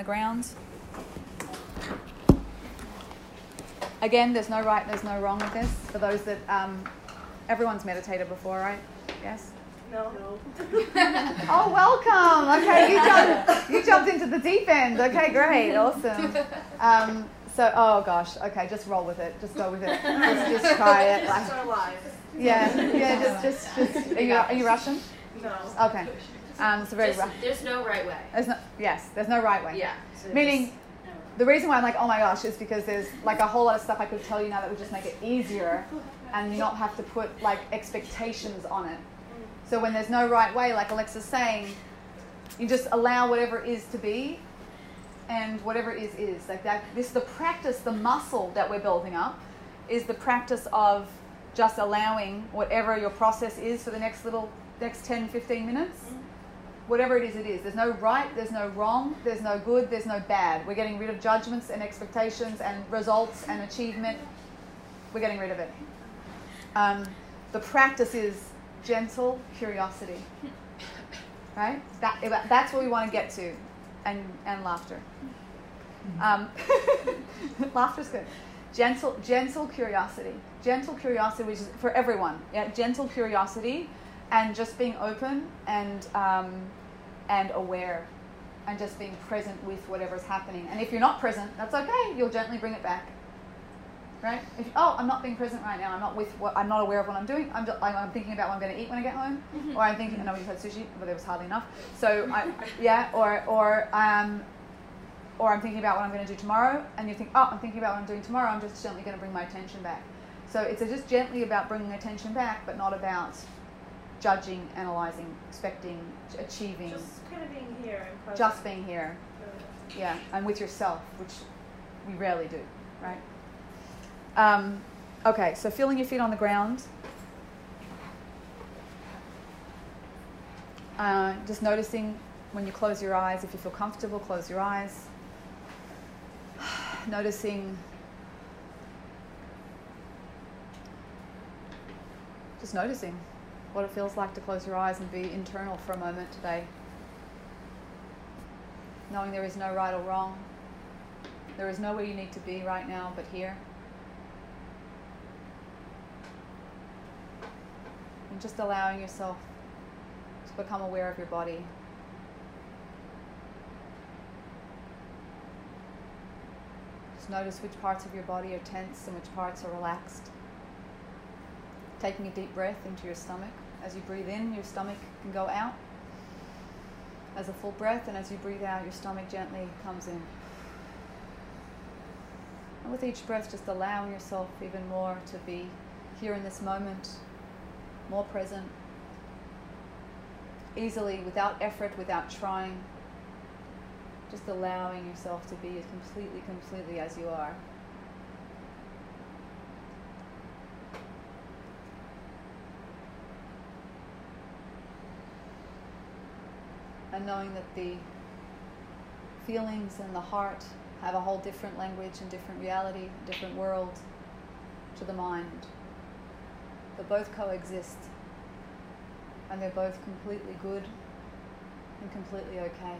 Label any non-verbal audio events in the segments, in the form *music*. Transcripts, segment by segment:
the ground. Again, there's no right, there's no wrong with this. For those that, um, everyone's meditated before, right? Yes? No. *laughs* Oh, welcome. Okay, you jumped, you jumped into the deep end. Okay, great, awesome. Um, so, oh gosh, okay, just roll with it. Just go with it. Just, just try it. This is. Yeah, yeah, just, just, just. Are you, are you Russian? No. Okay. Um, it's a very Just- there's no right way. There's no, yes, there's no right way. Yeah. so Meaning, the reason why I'm like, oh my gosh, is because there's like a whole lot of stuff I could tell you now that would just make it easier and you not have to put like expectations on it. So when there's no right way, like Alexa's saying, you just allow whatever is to be and whatever is is. Like that this the practice, the muscle that we're building up is the practice of just allowing whatever your process is for the next little next 10, 15 minutes whatever it is, it is. There's no right, there's no wrong, there's no good, there's no bad. We're getting rid of judgments and expectations and results and achievement. We're getting rid of it. Um, the practice is gentle curiosity. Right? That, that's what we want to get to, and, and laughter. Um, *laughs* laughter's good. Gentle, gentle curiosity. Gentle curiosity, which is for everyone. Yeah, gentle curiosity, and just being open and um, and aware, and just being present with whatever's happening. And if you're not present, that's okay. You'll gently bring it back. Right? If, oh, I'm not being present right now. I'm not with what. I'm not aware of what I'm doing. I'm, just, I'm, thinking about what I'm going to eat when I get home, or I'm thinking. I know you've had sushi, but there was hardly enough. So I, yeah, or or um, or I'm thinking about what I'm going to do tomorrow, and you think, oh, I'm thinking about what I'm doing tomorrow. I'm just gently going to bring my attention back. So it's just gently about bringing attention back, but not about judging, analyzing, expecting, achieving. Just kind of being here and. Just being here, yeah, and with yourself, which we rarely do, right? Um, okay, so feeling your feet on the ground. Uh, just noticing when you close your eyes, if you feel comfortable, close your eyes. *sighs* Noticing just noticing what it feels like to close your eyes and be internal for a moment today. Knowing there is no right or wrong. There is nowhere you need to be right now but here. And just allowing yourself to become aware of your body. Just notice which parts of your body are tense and which parts are relaxed. Taking a deep breath into your stomach. As you breathe in, your stomach can go out as a full breath, and as you breathe out, your stomach gently comes in. And with each breath, just allowing yourself even more to be here in this moment, more present, easily, without effort, without trying, just allowing yourself to be as completely, completely as you are. And knowing that the feelings and the heart have a whole different language and different reality, different world to the mind. They both coexist and they're both completely good and completely okay.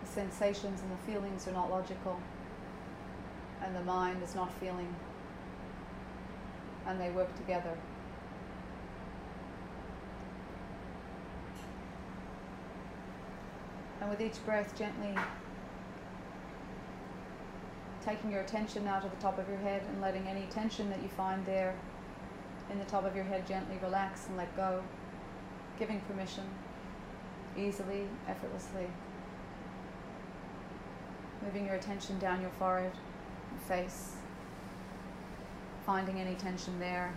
The sensations and the feelings are not logical and the mind is not feeling and they work together. And with each breath, gently taking your attention now to the top of your head and letting any tension that you find there in the top of your head gently relax and let go, giving permission easily, effortlessly. Moving your attention down your forehead and face, finding any tension there,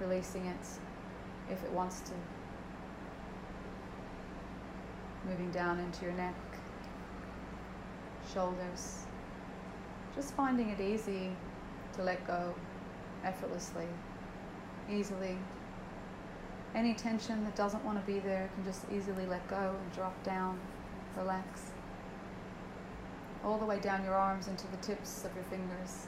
releasing it if it wants to moving down into your neck, shoulders. Just finding it easy to let go effortlessly, easily. Any tension that doesn't want to be there can just easily let go and drop down, relax. All the way down your arms into the tips of your fingers.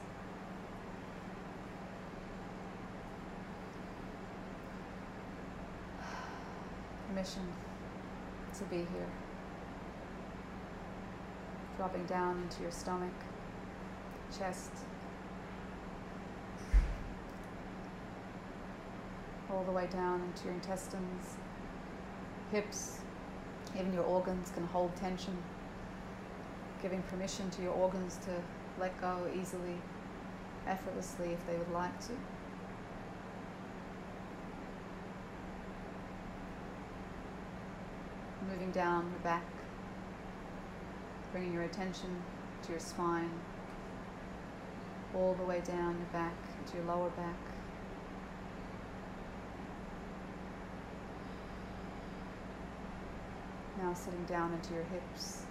*sighs* Permission. To be here. Dropping down into your stomach, chest, all the way down into your intestines, hips, even your organs can hold tension, giving permission to your organs to let go easily, effortlessly if they would like to. Down the back, bringing your attention to your spine, all the way down your back, to your lower back. Now sitting down into your hips.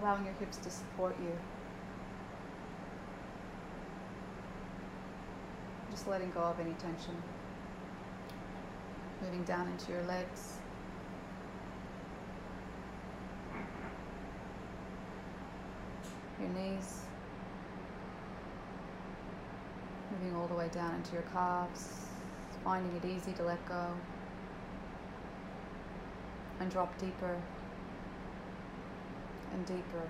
Allowing your hips to support you. Just letting go of any tension. Moving down into your legs. Your knees. Moving all the way down into your calves. Finding it easy to let go and drop deeper and deeper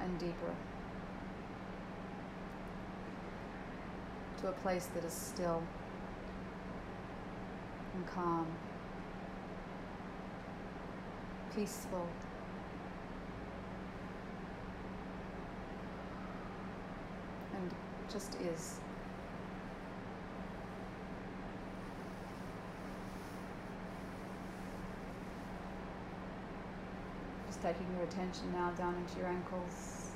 and deeper to a place that is still and calm, peaceful. And just is. Just taking your attention now down into your ankles,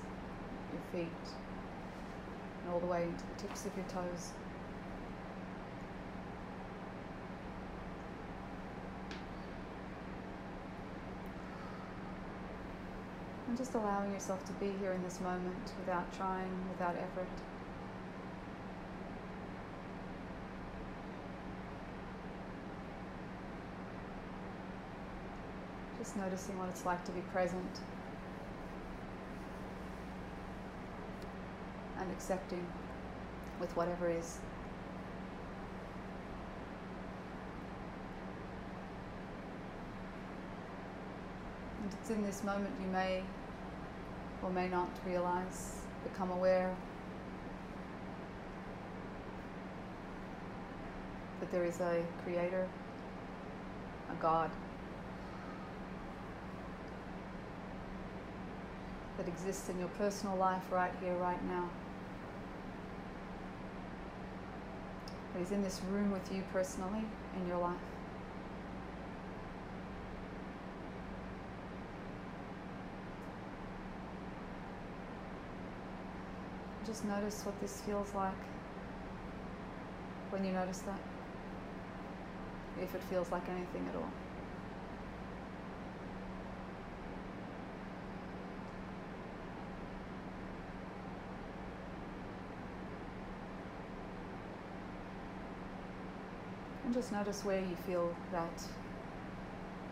your feet, and all the way into the tips of your toes. And just allowing yourself to be here in this moment without trying, without effort. Just noticing what it's like to be present and accepting with whatever is. It's in this moment you may or may not realize, become aware that there is a creator, a God. that exists in your personal life right here, right now. That is in this room with you personally in your life. Just notice what this feels like when you notice that. If it feels like anything at all. And just notice where you feel that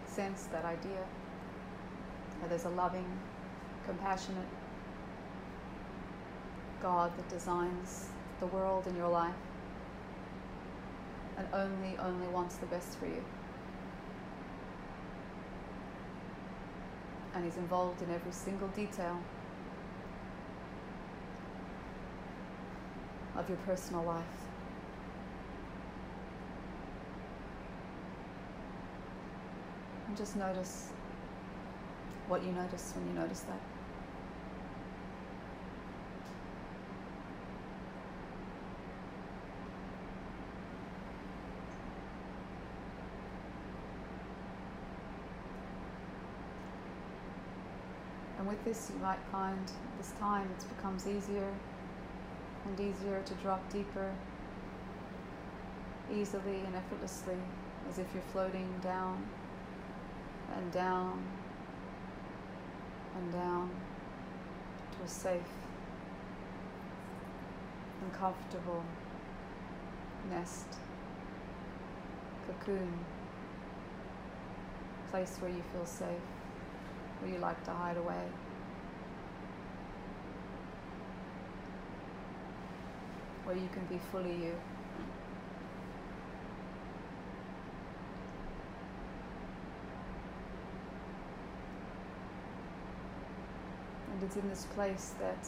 sense, that idea. That there's a loving, compassionate God that designs the world in your life and only, only wants the best for you. And He's involved in every single detail of your personal life. And just notice what you notice when you notice that. This, you might find this time it becomes easier and easier to drop deeper, easily and effortlessly, as if you're floating down and down and down to a safe and comfortable nest, cocoon, place where you feel safe, where you like to hide away. where you can be fully you. And it's in this place that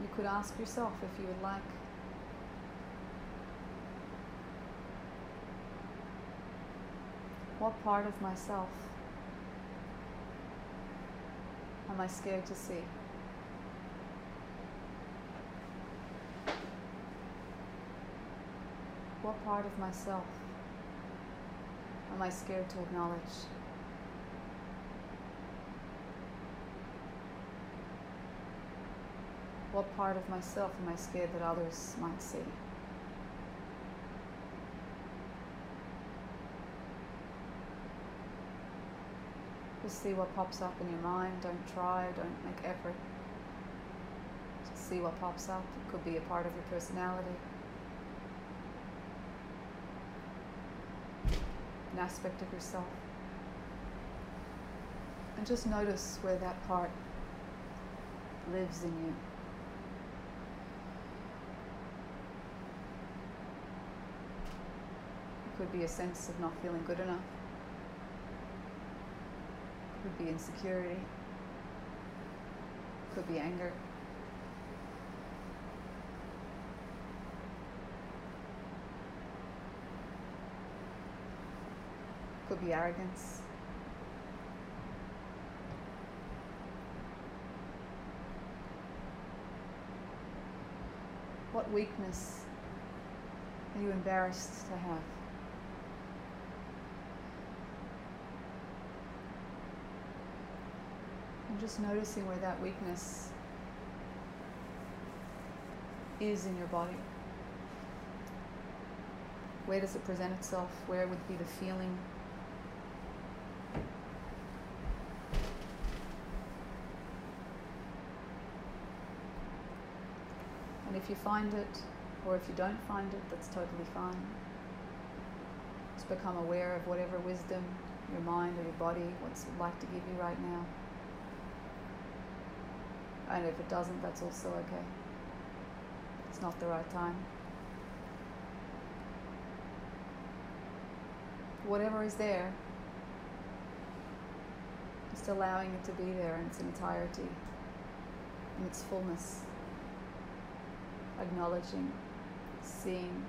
you could ask yourself if you would like. What part of myself am I scared to see? What part of myself am I scared to acknowledge? What part of myself am I scared that others might see? Just see what pops up in your mind. Don't try, don't make effort. Just see what pops up. It could be a part of your personality, an aspect of yourself. And just notice where that part lives in you. It could be a sense of not feeling good enough. Could be insecurity. Could be anger. Could be arrogance. What weakness are you embarrassed to have? Just noticing where that weakness is in your body. Where does it present itself? Where would be the feeling? And if you find it, or if you don't find it, that's totally fine. Just become aware of whatever wisdom your mind or your body wants like to give you right now. And if it doesn't, that's also okay. It's not the right time. Whatever is there, just allowing it to be there in its entirety, in its fullness, acknowledging, seeing,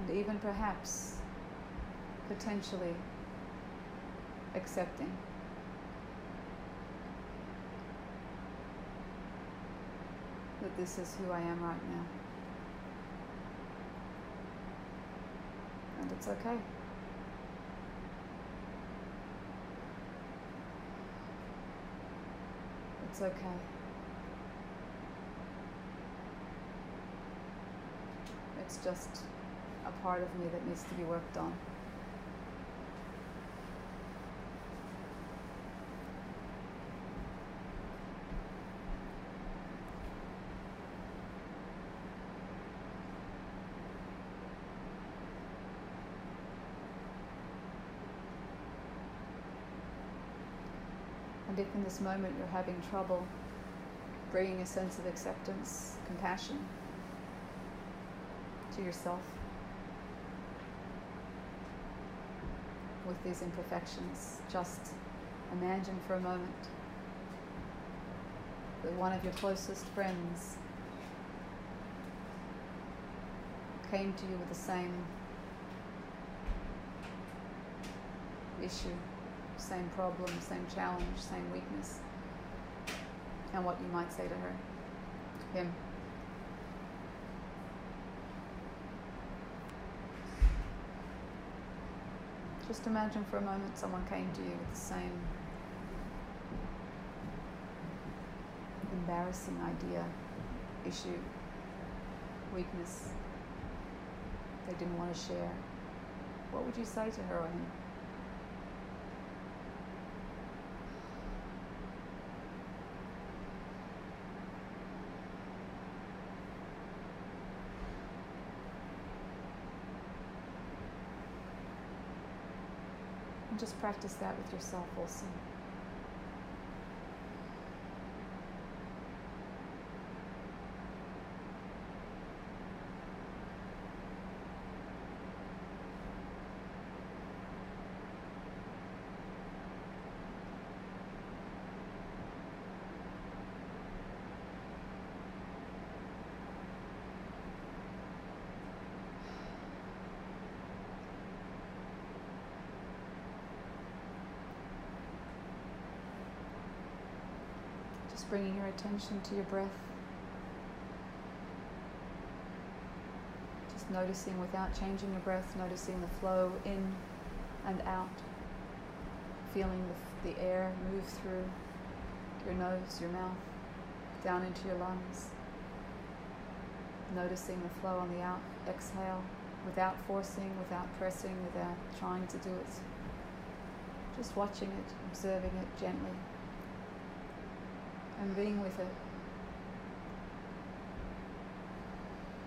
and even perhaps potentially accepting. That this is who I am right now. And it's okay. It's okay. It's just a part of me that needs to be worked on. And if in this moment you're having trouble bringing a sense of acceptance, compassion to yourself with these imperfections, just imagine for a moment that one of your closest friends came to you with the same issue same problem, same challenge, same weakness, and what you might say to her, him. Just imagine for a moment someone came to you with the same embarrassing idea, issue, weakness they didn't want to share. What would you say to her or him? And just practice that with yourself also. Just bringing your attention to your breath. Just noticing without changing your breath, noticing the flow in and out. Feeling the, the air move through your nose, your mouth, down into your lungs. Noticing the flow on the out exhale without forcing, without pressing, without trying to do it. Just watching it, observing it gently, and being with it.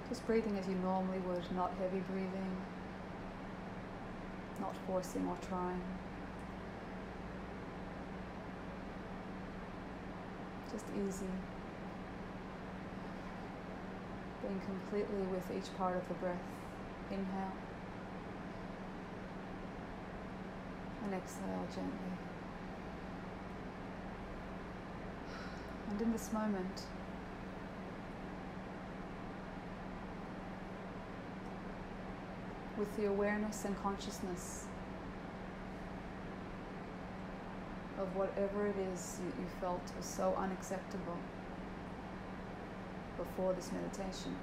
Just breathing as you normally would, not heavy breathing, not forcing or trying. Just easy. Being completely with each part of the breath. Inhale. And exhale gently. And in this moment, with the awareness and consciousness of whatever it is you, you felt was so unacceptable before this meditation.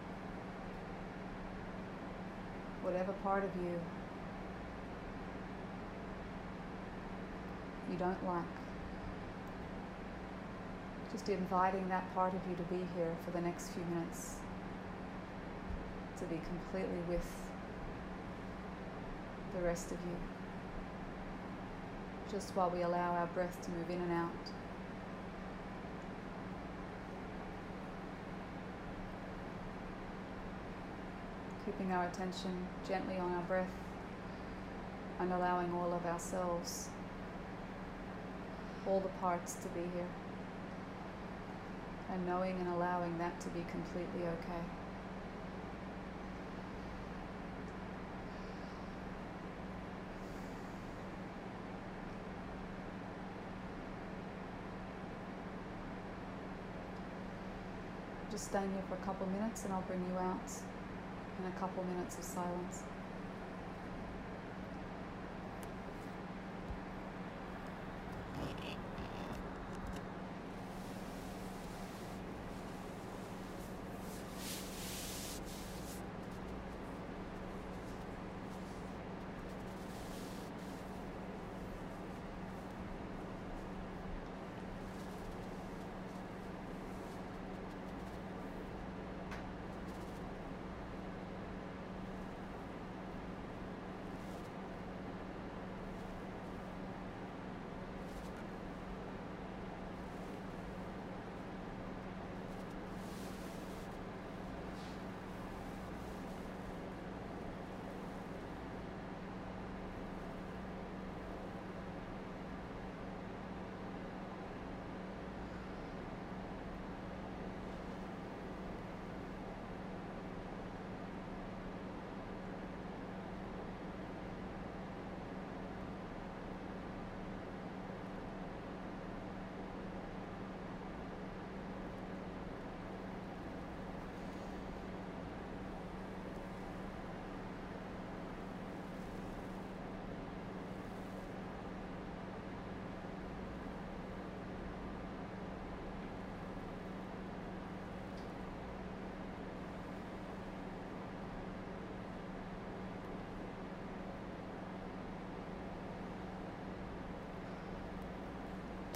Whatever part of you you don't like. Just inviting that part of you to be here for the next few minutes, to be completely with the rest of you, just while we allow our breath to move in and out. Keeping our attention gently on our breath and allowing all of ourselves, all the parts to be here, and knowing and allowing that to be completely okay. Just staying here for a couple minutes and I'll bring you out in a couple minutes of silence.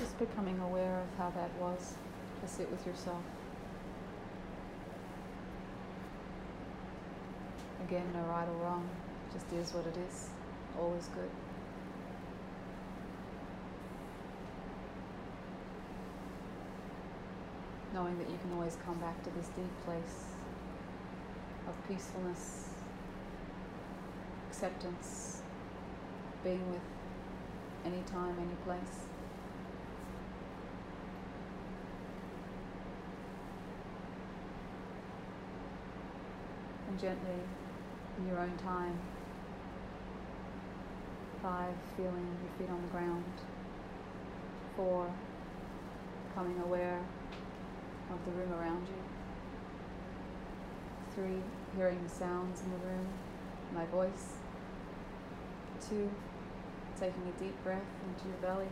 Just becoming aware of how that was to sit with yourself. Again, no right or wrong, just is what it is. Always good. Knowing that you can always come back to this deep place of peacefulness, acceptance, being with any time, any place. Gently, in your own time, five, feeling your feet on the ground, four, becoming aware of the room around you, three, hearing the sounds in the room, my voice, two, taking a deep breath into your belly.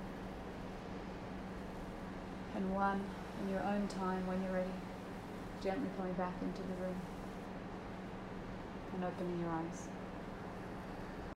And one in your own time when you're ready, gently coming back into the room and opening your eyes.